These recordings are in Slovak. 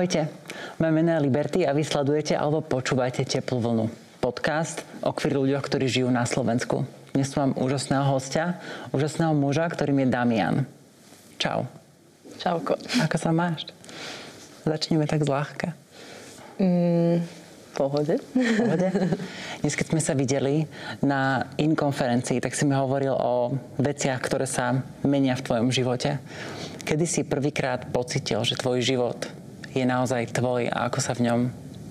Ahojte, moje meno je Liberty a vy sledujete alebo počúvajte Teplú vlnu. Podcast o queer ľuďoch, ktorí žijú na Slovensku. Dnes mám úžasného hostia, úžasného muža, ktorým je Damian. Čau. Čauko. Ako sa máš? Začneme tak zľahka. Mm, pohode. Pohode. Dnes, keď sme sa videli na in konferencii, tak si mi hovoril o veciach, ktoré sa menia v tvojom živote. Kedy si prvýkrát pocitil, že tvoj život je naozaj tvoj a ako sa v ňom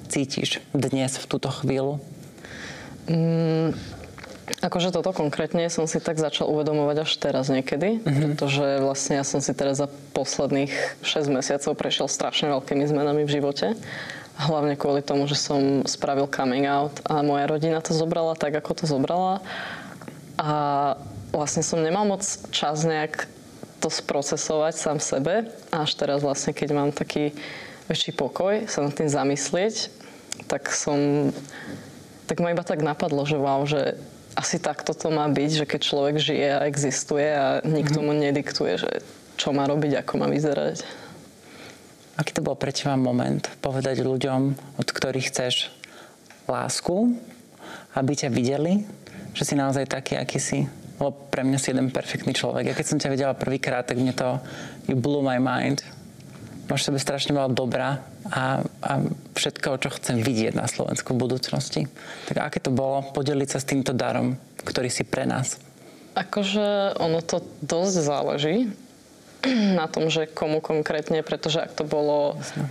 cítiš dnes, v túto chvíľu? Mm, akože toto konkrétne som si tak začal uvedomovať až teraz niekedy, mm-hmm. pretože vlastne ja som si teraz za posledných 6 mesiacov prešiel strašne veľkými zmenami v živote. Hlavne kvôli tomu, že som spravil coming out a moja rodina to zobrala tak, ako to zobrala. A vlastne som nemal moc čas nejak to sprocesovať sám sebe. Až teraz vlastne, keď mám taký väčší pokoj sa nad tým zamyslieť, tak som... Tak ma iba tak napadlo, že wow, že asi takto to má byť, že keď človek žije a existuje a nikto mu nediktuje, že čo má robiť, ako má vyzerať. Aký to bol pre teba moment povedať ľuďom, od ktorých chceš lásku, aby ťa videli, že si naozaj taký, aký si? Lebo pre mňa si jeden perfektný človek. Ja keď som ťa videla prvýkrát, tak mne to you blew my mind. Máš sebe strašne veľa dobra a, a všetko, čo chcem vidieť na Slovensku v budúcnosti. Tak aké to bolo podeliť sa s týmto darom, ktorý si pre nás? Akože ono to dosť záleží na tom, že komu konkrétne, pretože ak to bolo Jasne.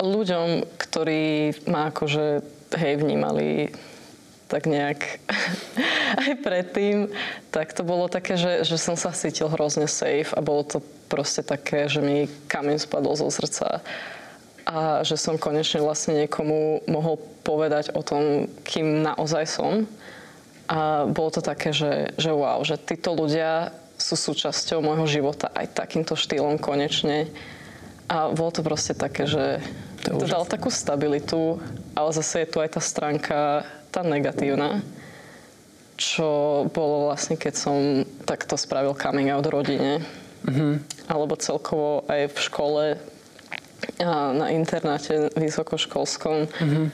ľuďom, ktorí ma akože hej, vnímali tak nejak aj predtým, tak to bolo také, že, že som sa cítil hrozne safe a bolo to proste také, že mi kameň spadol zo srdca a že som konečne vlastne niekomu mohol povedať o tom, kým naozaj som. A bolo to také, že, že wow, že títo ľudia sú súčasťou môjho života aj takýmto štýlom konečne. A bolo to proste také, že to, to dalo takú stabilitu, ale zase je tu aj tá stránka tá negatívna, čo bolo vlastne, keď som takto spravil coming out rodine. Mm-hmm. Alebo celkovo aj v škole na internáte vysokoškolskom. Mm-hmm.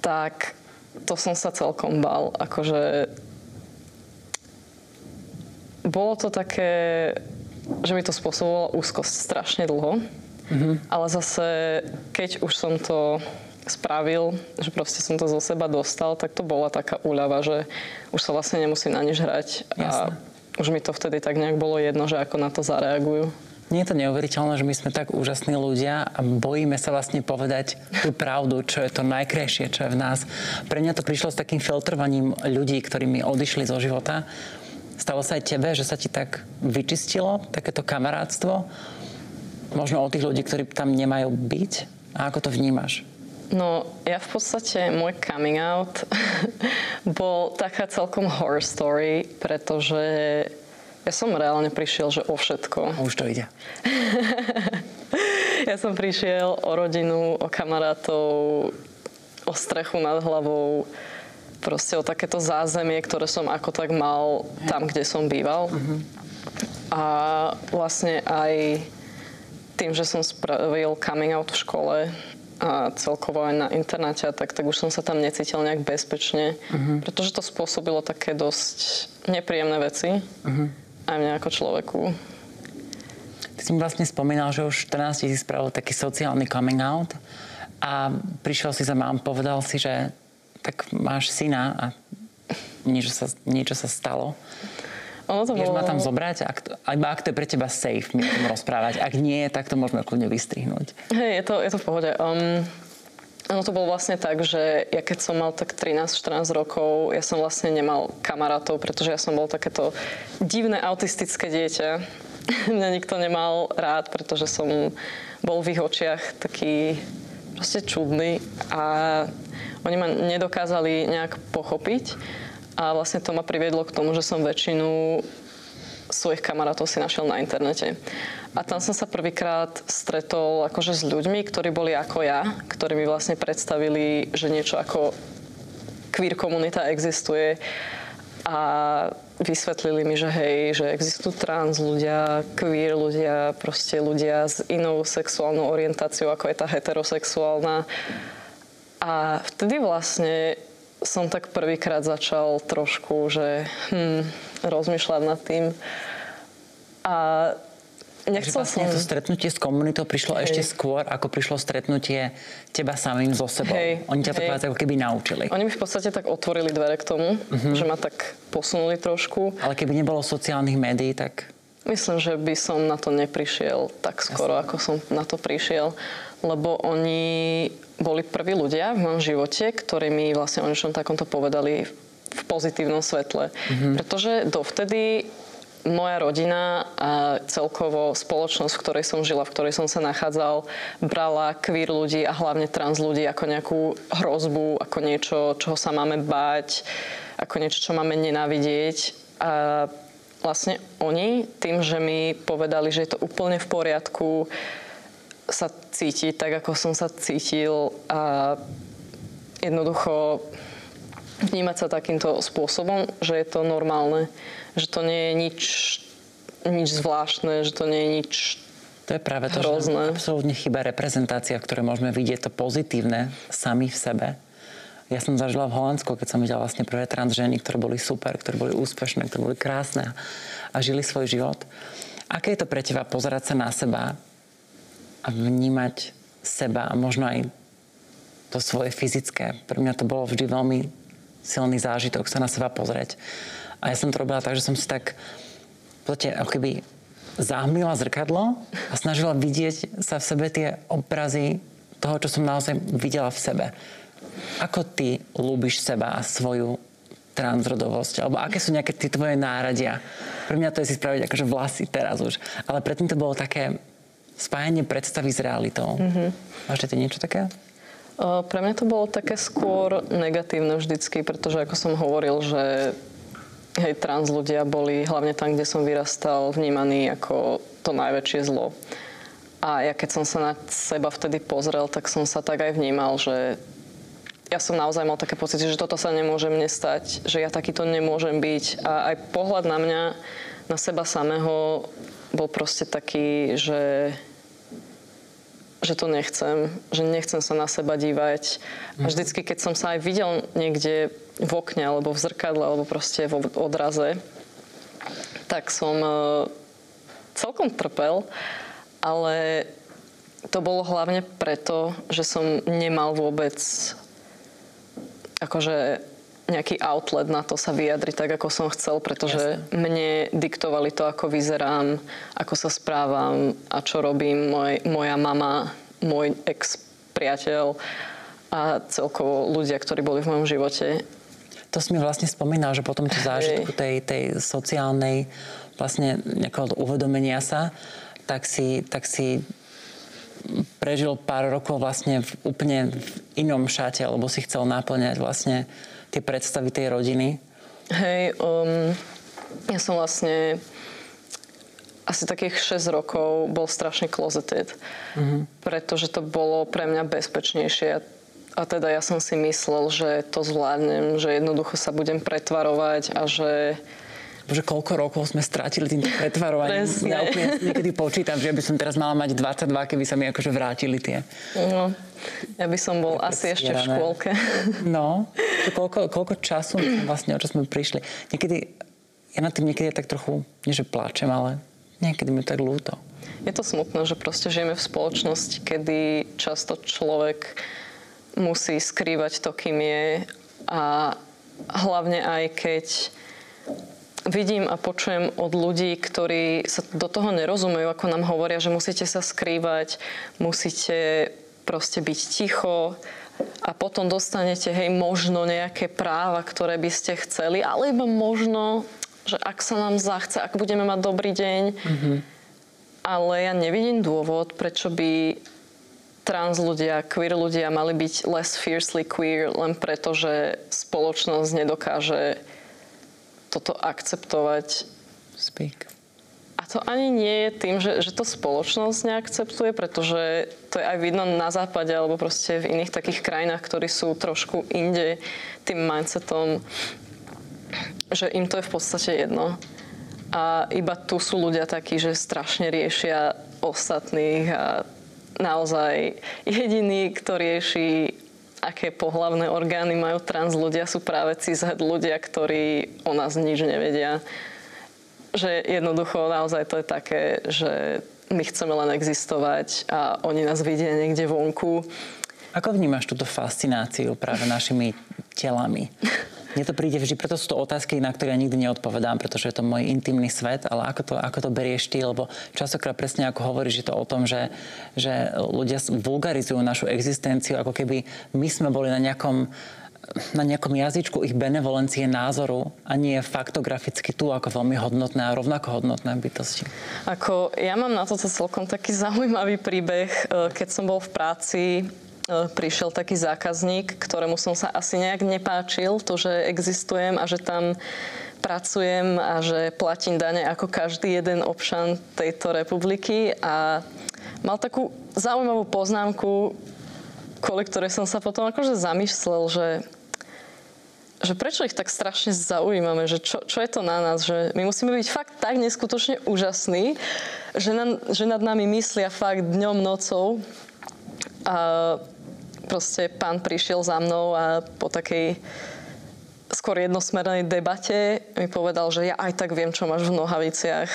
Tak to som sa celkom bal. Akože bolo to také, že mi to spôsobovalo úzkosť strašne dlho. Mm-hmm. Ale zase, keď už som to spravil, že proste som to zo seba dostal, tak to bola taká úľava, že už sa vlastne nemusím na nič hrať. Jasne. A už mi to vtedy tak nejak bolo jedno, že ako na to zareagujú. Nie je to neuveriteľné, že my sme tak úžasní ľudia a bojíme sa vlastne povedať tú pravdu, čo je to najkrajšie, čo je v nás. Pre mňa to prišlo s takým filtrovaním ľudí, ktorí mi odišli zo života. Stalo sa aj tebe, že sa ti tak vyčistilo takéto kamarátstvo? Možno od tých ľudí, ktorí tam nemajú byť? A ako to vnímaš? No, ja v podstate, môj coming out bol taká celkom horror story, pretože ja som reálne prišiel, že o všetko. Už to ide. ja som prišiel o rodinu, o kamarátov, o strechu nad hlavou, proste o takéto zázemie, ktoré som ako tak mal tam, kde som býval. Uh-huh. A vlastne aj tým, že som spravil coming out v škole, a celkovo aj na internáte a tak, tak už som sa tam necítil nejak bezpečne, uh-huh. pretože to spôsobilo také dosť nepríjemné veci uh-huh. aj mňa ako človeku. Ty si mi vlastne spomínal, že už 14 si spravil taký sociálny coming out a prišiel si za mám, povedal si, že tak máš syna a niečo sa, niečo sa stalo. Ono to Vieš bolo... ma tam zobrať? Ak iba ak to je pre teba safe mi o rozprávať. Ak nie, tak to môžeme kľudne vystrihnúť. Hej, je to, je to v pohode. Um, ono to bolo vlastne tak, že ja keď som mal tak 13-14 rokov, ja som vlastne nemal kamarátov, pretože ja som bol takéto divné autistické dieťa. Mňa nikto nemal rád, pretože som bol v ich očiach taký proste čudný a oni ma nedokázali nejak pochopiť. A vlastne to ma priviedlo k tomu, že som väčšinu svojich kamarátov si našiel na internete. A tam som sa prvýkrát stretol akože s ľuďmi, ktorí boli ako ja, ktorí mi vlastne predstavili, že niečo ako queer komunita existuje. A vysvetlili mi, že hej, že existujú trans ľudia, queer ľudia, proste ľudia s inou sexuálnou orientáciou, ako je tá heterosexuálna. A vtedy vlastne som tak prvýkrát začal trošku, že hm, rozmýšľať nad tým. A nechcel vlastne som... to stretnutie s komunitou prišlo hej. ešte skôr, ako prišlo stretnutie teba samým so sebou. Hej, Oni ťa to hej. ako keby naučili. Oni mi v podstate tak otvorili dvere k tomu, uh-huh. že ma tak posunuli trošku. Ale keby nebolo sociálnych médií, tak... Myslím, že by som na to neprišiel tak skoro, Jasne. ako som na to prišiel. Lebo oni boli prví ľudia v mojom živote, ktorí mi vlastne o niečom takomto povedali v pozitívnom svetle. Mm-hmm. Pretože dovtedy moja rodina a celkovo spoločnosť, v ktorej som žila, v ktorej som sa nachádzal, brala queer ľudí a hlavne trans ľudí ako nejakú hrozbu, ako niečo, čoho sa máme báť, ako niečo, čo máme nenávidieť. A vlastne oni tým, že mi povedali, že je to úplne v poriadku sa cítiť tak, ako som sa cítil a jednoducho vnímať sa takýmto spôsobom, že je to normálne, že to nie je nič, nič zvláštne, že to nie je nič to je práve to, hrozné. že absolútne chyba reprezentácia, ktoré môžeme vidieť, to pozitívne sami v sebe. Ja som zažila v Holandsku, keď som videla vlastne prvé trans ženy, ktoré boli super, ktoré boli úspešné, ktoré boli krásne a žili svoj život. Aké je to pre teba pozerať sa na seba a vnímať seba a možno aj to svoje fyzické. Pre mňa to bolo vždy veľmi silný zážitok sa na seba pozrieť. A ja som to robila tak, že som si tak podstate, ako keby zahmlila zrkadlo a snažila vidieť sa v sebe tie obrazy toho, čo som naozaj videla v sebe. Ako ty ľúbiš seba a svoju transrodovosť? Alebo aké sú nejaké tie tvoje náradia? Pre mňa to je si spraviť akože vlasy teraz už. Ale predtým to bolo také spájanie predstavy s realitou. Mm-hmm. Máš ty niečo také? Pre mňa to bolo také skôr negatívne vždycky, pretože ako som hovoril, že hej, trans ľudia boli hlavne tam, kde som vyrastal, vnímaní ako to najväčšie zlo. A ja keď som sa na seba vtedy pozrel, tak som sa tak aj vnímal, že ja som naozaj mal také pocity, že toto sa nemôže mne stať, že ja takýto nemôžem byť. A aj pohľad na mňa, na seba samého bol proste taký, že že to nechcem, že nechcem sa na seba dívať. A mhm. vždycky, keď som sa aj videl niekde v okne, alebo v zrkadle, alebo proste v odraze, tak som uh, celkom trpel, ale to bolo hlavne preto, že som nemal vôbec akože nejaký outlet na to sa vyjadriť tak, ako som chcel, pretože Jasne. mne diktovali to, ako vyzerám, ako sa správam a čo robím moj, moja mama, môj ex-priateľ a celkovo ľudia, ktorí boli v mojom živote. To si mi vlastne spomínal, že potom to zážitku tej, tej sociálnej vlastne nejakého uvedomenia sa, tak si, tak si prežil pár rokov vlastne v úplne v inom šate, lebo si chcel naplňať vlastne tie predstavy tej rodiny? Hej, um, ja som vlastne asi takých 6 rokov bol strašne closeted. Mm-hmm. Pretože to bolo pre mňa bezpečnejšie. A teda ja som si myslel, že to zvládnem, že jednoducho sa budem pretvarovať a že Bože, koľko rokov sme strátili týmto pretvarovaním. Ja úplne niekedy počítam, že by som teraz mala mať 22, keby sa mi akože vrátili tie. No, ja by som bol asi ešte v škôlke. No, koľko, koľko času vlastne, o čo sme prišli. Niekedy, ja na tým niekedy tak trochu, nie že pláčem, ale niekedy mi tak ľúto. Je to smutné, že proste žijeme v spoločnosti, kedy často človek musí skrývať to, kým je a hlavne aj keď vidím a počujem od ľudí, ktorí sa do toho nerozumejú, ako nám hovoria, že musíte sa skrývať, musíte proste byť ticho a potom dostanete, hej, možno nejaké práva, ktoré by ste chceli, alebo možno, že ak sa nám zachce, ak budeme mať dobrý deň. Mm-hmm. Ale ja nevidím dôvod, prečo by trans ľudia, queer ľudia mali byť less fiercely queer len preto, že spoločnosť nedokáže toto akceptovať. Speak. A to ani nie je tým, že, že to spoločnosť neakceptuje, pretože to je aj vidno na západe alebo proste v iných takých krajinách, ktorí sú trošku inde tým mindsetom. že im to je v podstate jedno. A iba tu sú ľudia takí, že strašne riešia ostatných a naozaj jediný, kto rieši aké pohlavné orgány majú trans ľudia, sú práve cishet ľudia, ktorí o nás nič nevedia. Že jednoducho naozaj to je také, že my chceme len existovať a oni nás vidia niekde vonku. Ako vnímaš túto fascináciu práve našimi telami? Mne to príde vždy, preto sú to otázky, na ktoré ja nikdy neodpovedám, pretože je to môj intimný svet, ale ako to, ako to berieš ty, lebo častokrát presne ako hovoríš, je to o tom, že, že ľudia vulgarizujú našu existenciu, ako keby my sme boli na nejakom na nejakom jazyčku ich benevolencie názoru a nie faktograficky tu ako veľmi hodnotné a rovnako hodnotné bytosti. Ako, ja mám na toto celkom taký zaujímavý príbeh. E, keď som bol v práci prišiel taký zákazník, ktorému som sa asi nejak nepáčil, to, že existujem a že tam pracujem a že platím dane ako každý jeden občan tejto republiky a mal takú zaujímavú poznámku, kvôli ktorej som sa potom akože zamyslel, že že prečo ich tak strašne zaujímame, že čo, čo je to na nás, že my musíme byť fakt tak neskutočne úžasní, že, na, že nad nami myslia fakt dňom, nocou. A proste pán prišiel za mnou a po takej skôr jednosmernej debate mi povedal, že ja aj tak viem, čo máš v nohaviciach.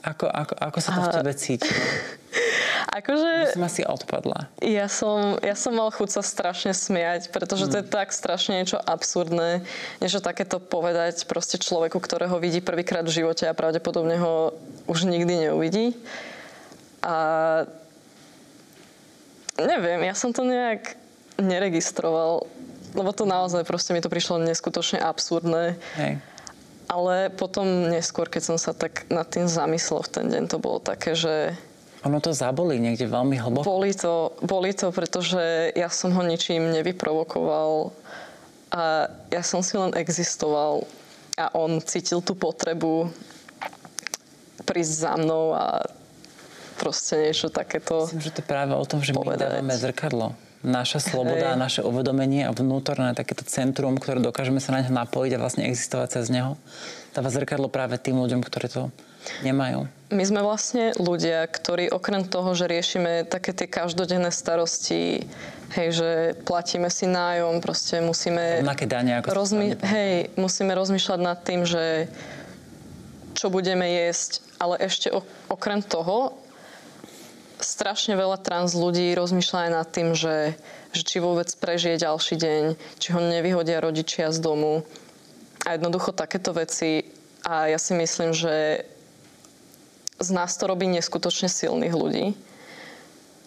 Ako, ako, ako sa to v tebe cíti? akože... Som asi odpadla. Ja som, ja som mal chuť sa strašne smiať, pretože hmm. to je tak strašne niečo absurdné, niečo takéto povedať proste človeku, ktorého vidí prvýkrát v živote a pravdepodobne ho už nikdy neuvidí. A Neviem, ja som to nejak neregistroval, lebo to naozaj proste mi to prišlo neskutočne absurdné. Hej. Ale potom neskôr, keď som sa tak nad tým zamyslel v ten deň, to bolo také, že... Ono to zabolí niekde veľmi hlboko. Boli to, boli to, pretože ja som ho ničím nevyprovokoval a ja som si len existoval a on cítil tú potrebu prísť za mnou a proste niečo takéto Myslím, že to je práve o tom, že povedať. my dávame zrkadlo. Naša sloboda, Hej. naše uvedomenie a vnútorné takéto centrum, ktoré dokážeme sa na ňo napojiť a vlastne existovať cez neho, dáva zrkadlo práve tým ľuďom, ktorí to nemajú. My sme vlastne ľudia, ktorí okrem toho, že riešime také tie každodenné starosti, hej, že platíme si nájom, proste musíme... Rovnaké dane, ako rozmy- Hej, musíme rozmýšľať nad tým, že čo budeme jesť, ale ešte okrem toho strašne veľa trans ľudí rozmýšľa aj nad tým, že, že či vôbec prežije ďalší deň, či ho nevyhodia rodičia z domu. A jednoducho takéto veci. A ja si myslím, že z nás to robí neskutočne silných ľudí.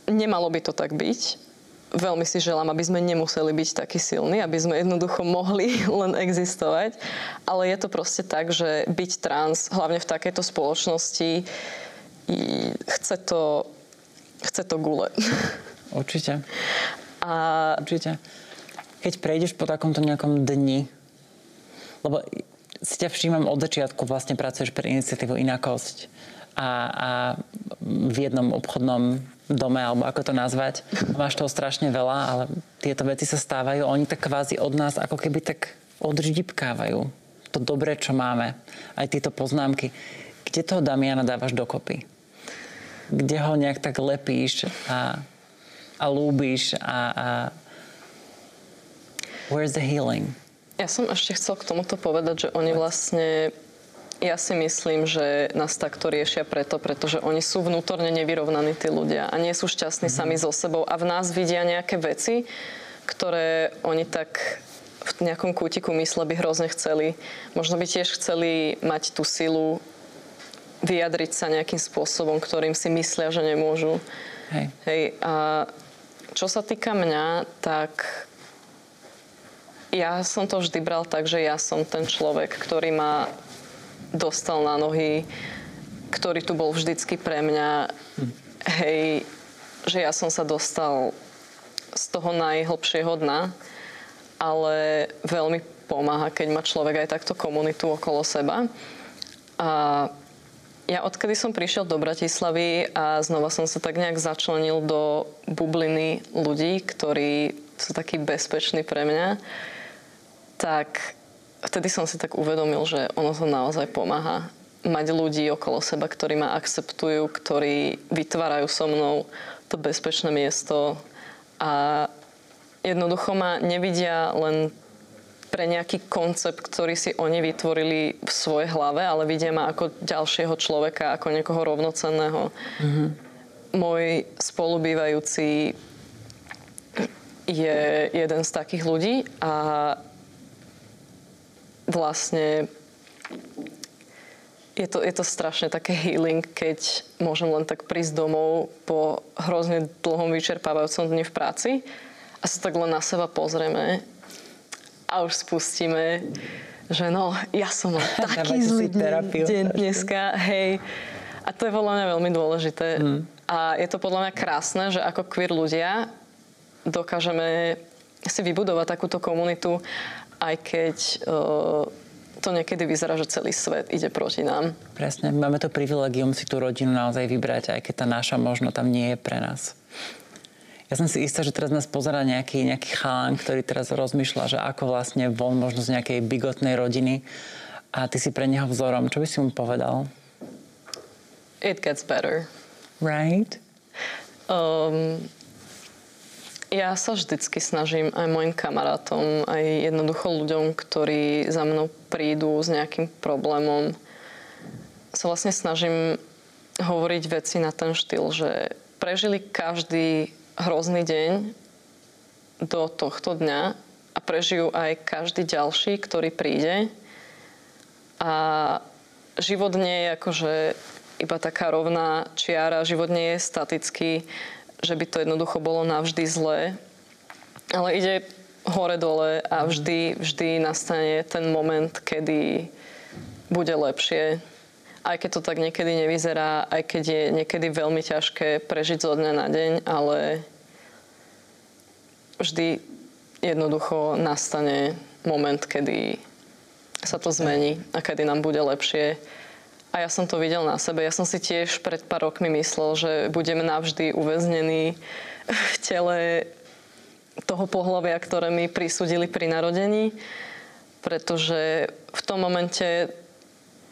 Nemalo by to tak byť. Veľmi si želám, aby sme nemuseli byť takí silní, aby sme jednoducho mohli len existovať. Ale je to proste tak, že byť trans, hlavne v takejto spoločnosti, chce to chce to gule. Určite. A... Určite. Keď prejdeš po takomto nejakom dni, lebo si ťa všímam od začiatku, vlastne pracuješ pre iniciatívu Inakosť a, a v jednom obchodnom dome, alebo ako to nazvať. Máš toho strašne veľa, ale tieto veci sa stávajú. Oni tak kvázi od nás ako keby tak odždipkávajú. To dobré, čo máme. Aj tieto poznámky. Kde toho Damiana dávaš dokopy? Kde ho nejak tak lepíš a, a lúbiš a, a where's the healing? Ja som ešte chcel k tomuto povedať, že oni vlastne ja si myslím, že nás takto riešia preto, pretože oni sú vnútorne nevyrovnaní tí ľudia a nie sú šťastní mm-hmm. sami so sebou a v nás vidia nejaké veci, ktoré oni tak v nejakom kútiku mysle by hrozne chceli. Možno by tiež chceli mať tú silu vyjadriť sa nejakým spôsobom, ktorým si myslia, že nemôžu. Hej. Hej. A čo sa týka mňa, tak ja som to vždy bral tak, že ja som ten človek, ktorý ma dostal na nohy, ktorý tu bol vždycky pre mňa. Hm. Hej, že ja som sa dostal z toho najhlbšieho dna, ale veľmi pomáha, keď má človek aj takto komunitu okolo seba. A ja odkedy som prišiel do Bratislavy a znova som sa tak nejak začlenil do bubliny ľudí, ktorí sú takí bezpeční pre mňa, tak vtedy som si tak uvedomil, že ono to naozaj pomáha. Mať ľudí okolo seba, ktorí ma akceptujú, ktorí vytvárajú so mnou to bezpečné miesto a jednoducho ma nevidia len pre nejaký koncept, ktorý si oni vytvorili v svojej hlave, ale vidia ma ako ďalšieho človeka, ako niekoho rovnocenného. Mm-hmm. Môj spolubývajúci je jeden z takých ľudí a vlastne je to, je to strašne také healing, keď môžem len tak prísť domov po hrozne dlhom vyčerpávajúcom dni v práci a sa tak len na seba pozrieme a už spustíme, že no, ja som mal taký zlý deň dneska, hej. A to je podľa mňa veľmi dôležité. Mm. A je to podľa mňa krásne, že ako queer ľudia dokážeme si vybudovať takúto komunitu, aj keď uh, to niekedy vyzerá, že celý svet ide proti nám. Presne. Máme to privilegium si tú rodinu naozaj vybrať, aj keď tá naša možno tam nie je pre nás. Ja som si istá, že teraz nás pozera nejaký, nejaký chalán, ktorý teraz rozmýšľa, že ako vlastne von možno z nejakej bigotnej rodiny a ty si pre neho vzorom. Čo by si mu povedal? It gets better. Right? Um, ja sa vždycky snažím aj mojim kamarátom, aj jednoducho ľuďom, ktorí za mnou prídu s nejakým problémom, sa vlastne snažím hovoriť veci na ten štýl, že prežili každý hrozný deň do tohto dňa a prežijú aj každý ďalší, ktorý príde. A život nie je akože iba taká rovná čiara, život nie je statický že by to jednoducho bolo navždy zlé. Ale ide hore-dole a mhm. vždy, vždy nastane ten moment, kedy bude lepšie. Aj keď to tak niekedy nevyzerá, aj keď je niekedy veľmi ťažké prežiť zo dňa na deň, ale vždy jednoducho nastane moment, kedy sa to zmení a kedy nám bude lepšie. A ja som to videl na sebe. Ja som si tiež pred pár rokmi myslel, že budem navždy uväznený v tele toho pohľavia, ktoré mi prisudili pri narodení, pretože v tom momente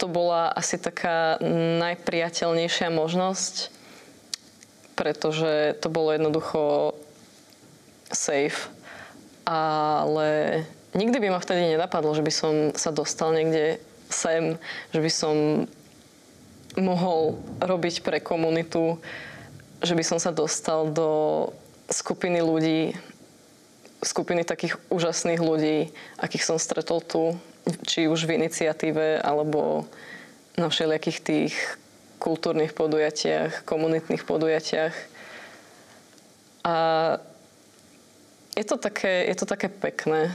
to bola asi taká najpriateľnejšia možnosť, pretože to bolo jednoducho safe. Ale nikdy by ma vtedy nenapadlo, že by som sa dostal niekde sem, že by som mohol robiť pre komunitu, že by som sa dostal do skupiny ľudí, skupiny takých úžasných ľudí, akých som stretol tu, či už v iniciatíve, alebo na všelijakých tých kultúrnych podujatiach, komunitných podujatiach. A je to také, je to také pekné,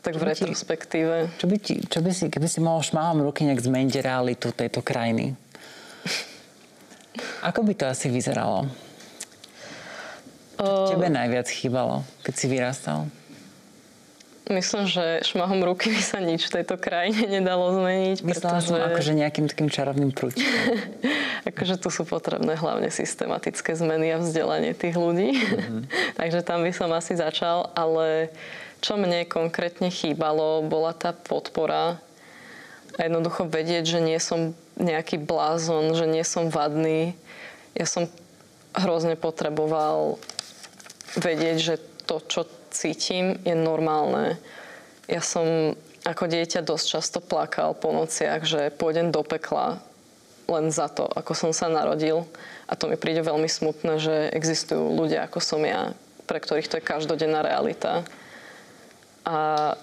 tak čo v retrospektíve. Ti, čo by, ti, čo by si, keby si mohol šmáhom ruky nejak zmeniť realitu tejto krajiny? Ako by to asi vyzeralo? Čo tebe najviac chýbalo, keď si vyrastal? Myslím, že šmahom ruky by sa nič v tejto krajine nedalo zmeniť. Myslela pretože... som akože nejakým takým čarovným prúčkom. akože tu sú potrebné hlavne systematické zmeny a vzdelanie tých ľudí. Mm-hmm. Takže tam by som asi začal, ale čo mne konkrétne chýbalo, bola tá podpora a jednoducho vedieť, že nie som nejaký blázon, že nie som vadný. Ja som hrozne potreboval vedieť, že to, čo cítim, je normálne. Ja som ako dieťa dosť často plakal po nociach, že pôjdem do pekla len za to, ako som sa narodil. A to mi príde veľmi smutné, že existujú ľudia ako som ja, pre ktorých to je každodenná realita. A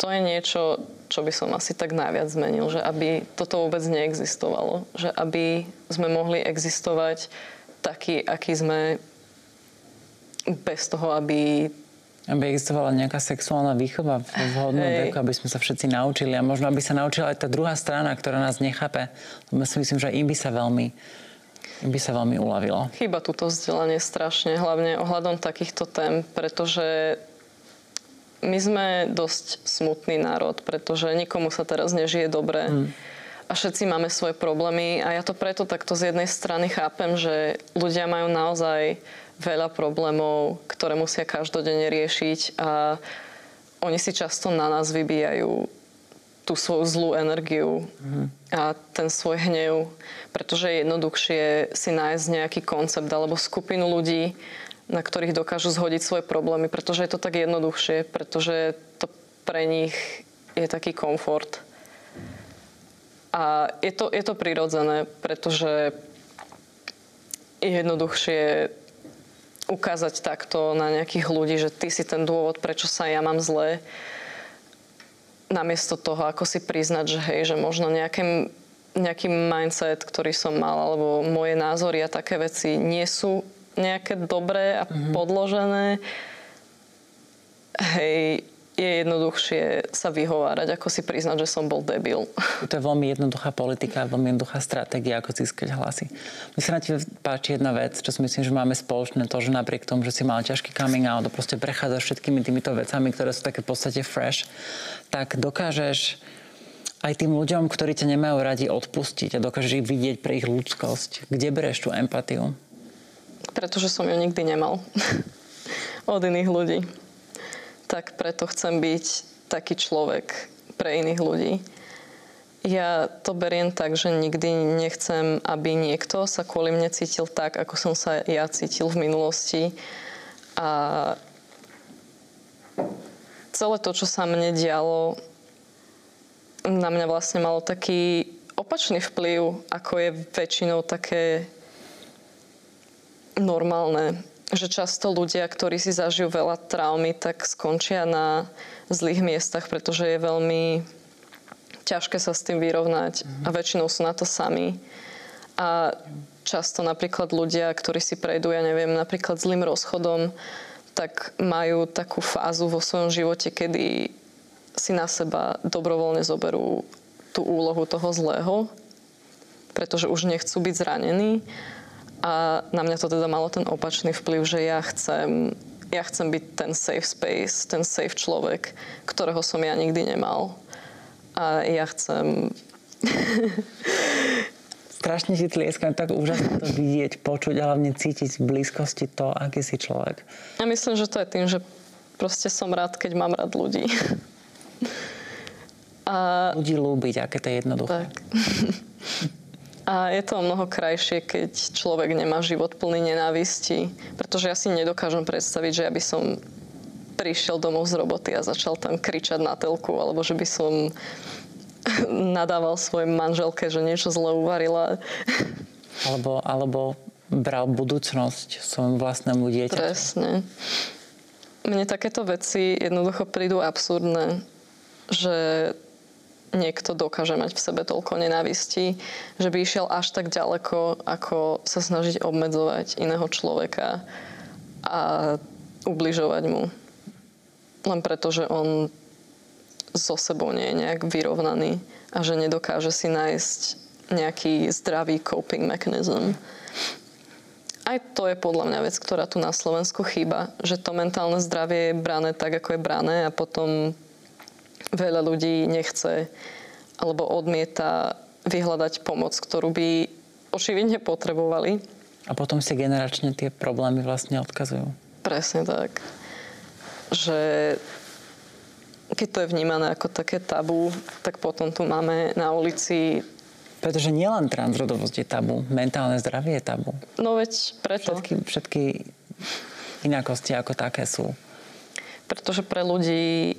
to je niečo, čo by som asi tak najviac zmenil, že aby toto vôbec neexistovalo. Že aby sme mohli existovať taký, aký sme bez toho, aby aby existovala nejaká sexuálna výchova v vhodnom veku, aby sme sa všetci naučili a možno aby sa naučila aj tá druhá strana, ktorá nás nechápe. Lebo si myslím, že im by sa veľmi by sa veľmi uľavilo. Chyba túto vzdelanie strašne, hlavne ohľadom takýchto tém, pretože my sme dosť smutný národ, pretože nikomu sa teraz nežije dobre. Mm. A všetci máme svoje problémy a ja to preto takto z jednej strany chápem, že ľudia majú naozaj veľa problémov, ktoré musia každodenne riešiť a oni si často na nás vybíjajú tú svoju zlú energiu a ten svoj hnev, pretože je jednoduchšie si nájsť nejaký koncept alebo skupinu ľudí, na ktorých dokážu zhodiť svoje problémy, pretože je to tak jednoduchšie, pretože to pre nich je taký komfort. A je to, je to prirodzené, pretože je jednoduchšie ukázať takto na nejakých ľudí, že ty si ten dôvod, prečo sa ja mám zle, namiesto toho, ako si priznať, že hej, že možno nejaký, nejaký mindset, ktorý som mal, alebo moje názory a také veci nie sú nejaké dobré a mm-hmm. podložené. Hej, je jednoduchšie sa vyhovárať, ako si priznať, že som bol debil. To je veľmi jednoduchá politika, veľmi jednoduchá stratégia, ako získať hlasy. Mne sa na tebe páči jedna vec, čo si myslím, že máme spoločné, to, že napriek tomu, že si mal ťažký coming out proste prechádzaš všetkými týmito vecami, ktoré sú také v podstate fresh, tak dokážeš aj tým ľuďom, ktorí ťa nemajú radi, odpustiť a dokážeš ich vidieť pre ich ľudskosť. Kde bereš tú empatiu? Pretože som ju nikdy nemal. Od iných ľudí tak preto chcem byť taký človek pre iných ľudí. Ja to beriem tak, že nikdy nechcem, aby niekto sa kvôli mne cítil tak, ako som sa ja cítil v minulosti. A celé to, čo sa mne dialo, na mňa vlastne malo taký opačný vplyv, ako je väčšinou také normálne že často ľudia, ktorí si zažijú veľa traumy, tak skončia na zlých miestach, pretože je veľmi ťažké sa s tým vyrovnať a väčšinou sú na to sami. A často napríklad ľudia, ktorí si prejdú, ja neviem, napríklad zlým rozchodom, tak majú takú fázu vo svojom živote, kedy si na seba dobrovoľne zoberú tú úlohu toho zlého, pretože už nechcú byť zranení a na mňa to teda malo ten opačný vplyv, že ja chcem, ja chcem byť ten safe space, ten safe človek, ktorého som ja nikdy nemal. A ja chcem... Strašne ti tlieskam, tak úžasné to vidieť, počuť a hlavne cítiť v blízkosti to, aký si človek. Ja myslím, že to je tým, že proste som rád, keď mám rád ľudí. A... Ľudí lúbiť, aké to je jednoduché. Tak. A je to mnoho krajšie, keď človek nemá život plný nenávisti. Pretože ja si nedokážem predstaviť, že ja by som prišiel domov z roboty a začal tam kričať na telku, alebo že by som nadával svojej manželke, že niečo zle uvarila. Alebo, alebo bral budúcnosť svojmu vlastnému dieťaťu. Presne. Mne takéto veci jednoducho prídu absurdné, že niekto dokáže mať v sebe toľko nenávistí, že by išiel až tak ďaleko, ako sa snažiť obmedzovať iného človeka a ubližovať mu. Len preto, že on so sebou nie je nejak vyrovnaný a že nedokáže si nájsť nejaký zdravý coping mechanism. Aj to je podľa mňa vec, ktorá tu na Slovensku chýba, že to mentálne zdravie je brané tak, ako je brané a potom veľa ľudí nechce alebo odmieta vyhľadať pomoc, ktorú by očividne potrebovali. A potom si generačne tie problémy vlastne odkazujú. Presne tak. Že keď to je vnímané ako také tabu, tak potom tu máme na ulici pretože nielen transrodovosť je tabu, mentálne zdravie je tabu. No veď preto. Všetky, všetky inakosti ako také sú. Pretože pre ľudí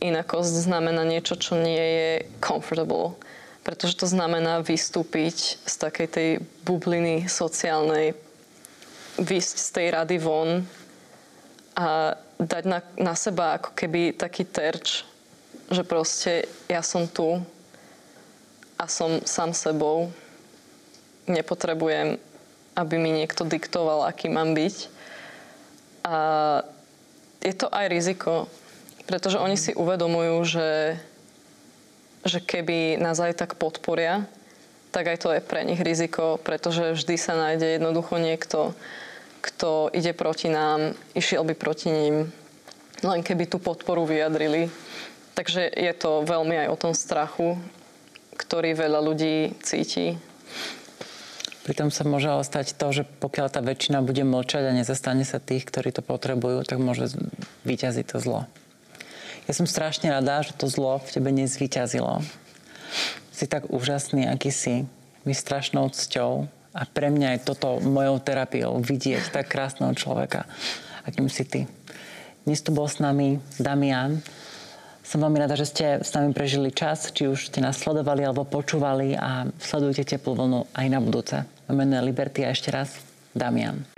inakosť znamená niečo, čo nie je comfortable. Pretože to znamená vystúpiť z takej tej bubliny sociálnej, vysť z tej rady von a dať na, na seba ako keby taký terč, že proste ja som tu a som sám sebou. Nepotrebujem, aby mi niekto diktoval, aký mám byť. A je to aj riziko, pretože oni si uvedomujú, že, že keby nás aj tak podporia, tak aj to je pre nich riziko, pretože vždy sa nájde jednoducho niekto, kto ide proti nám, išiel by proti ním, len keby tú podporu vyjadrili. Takže je to veľmi aj o tom strachu, ktorý veľa ľudí cíti. Pritom sa môže ale stať to, že pokiaľ tá väčšina bude mlčať a nezastane sa tých, ktorí to potrebujú, tak môže vyťaziť to zlo. Ja som strašne rada, že to zlo v tebe nezvyťazilo. Si tak úžasný, aký si. Mi strašnou cťou. A pre mňa je toto mojou terapiou vidieť tak krásneho človeka, akým si ty. Dnes tu bol s nami Damian. Som veľmi rada, že ste s nami prežili čas, či už ste nás sledovali alebo počúvali a sledujte teplú vlnu aj na budúce. Meno je Liberty a ešte raz Damian.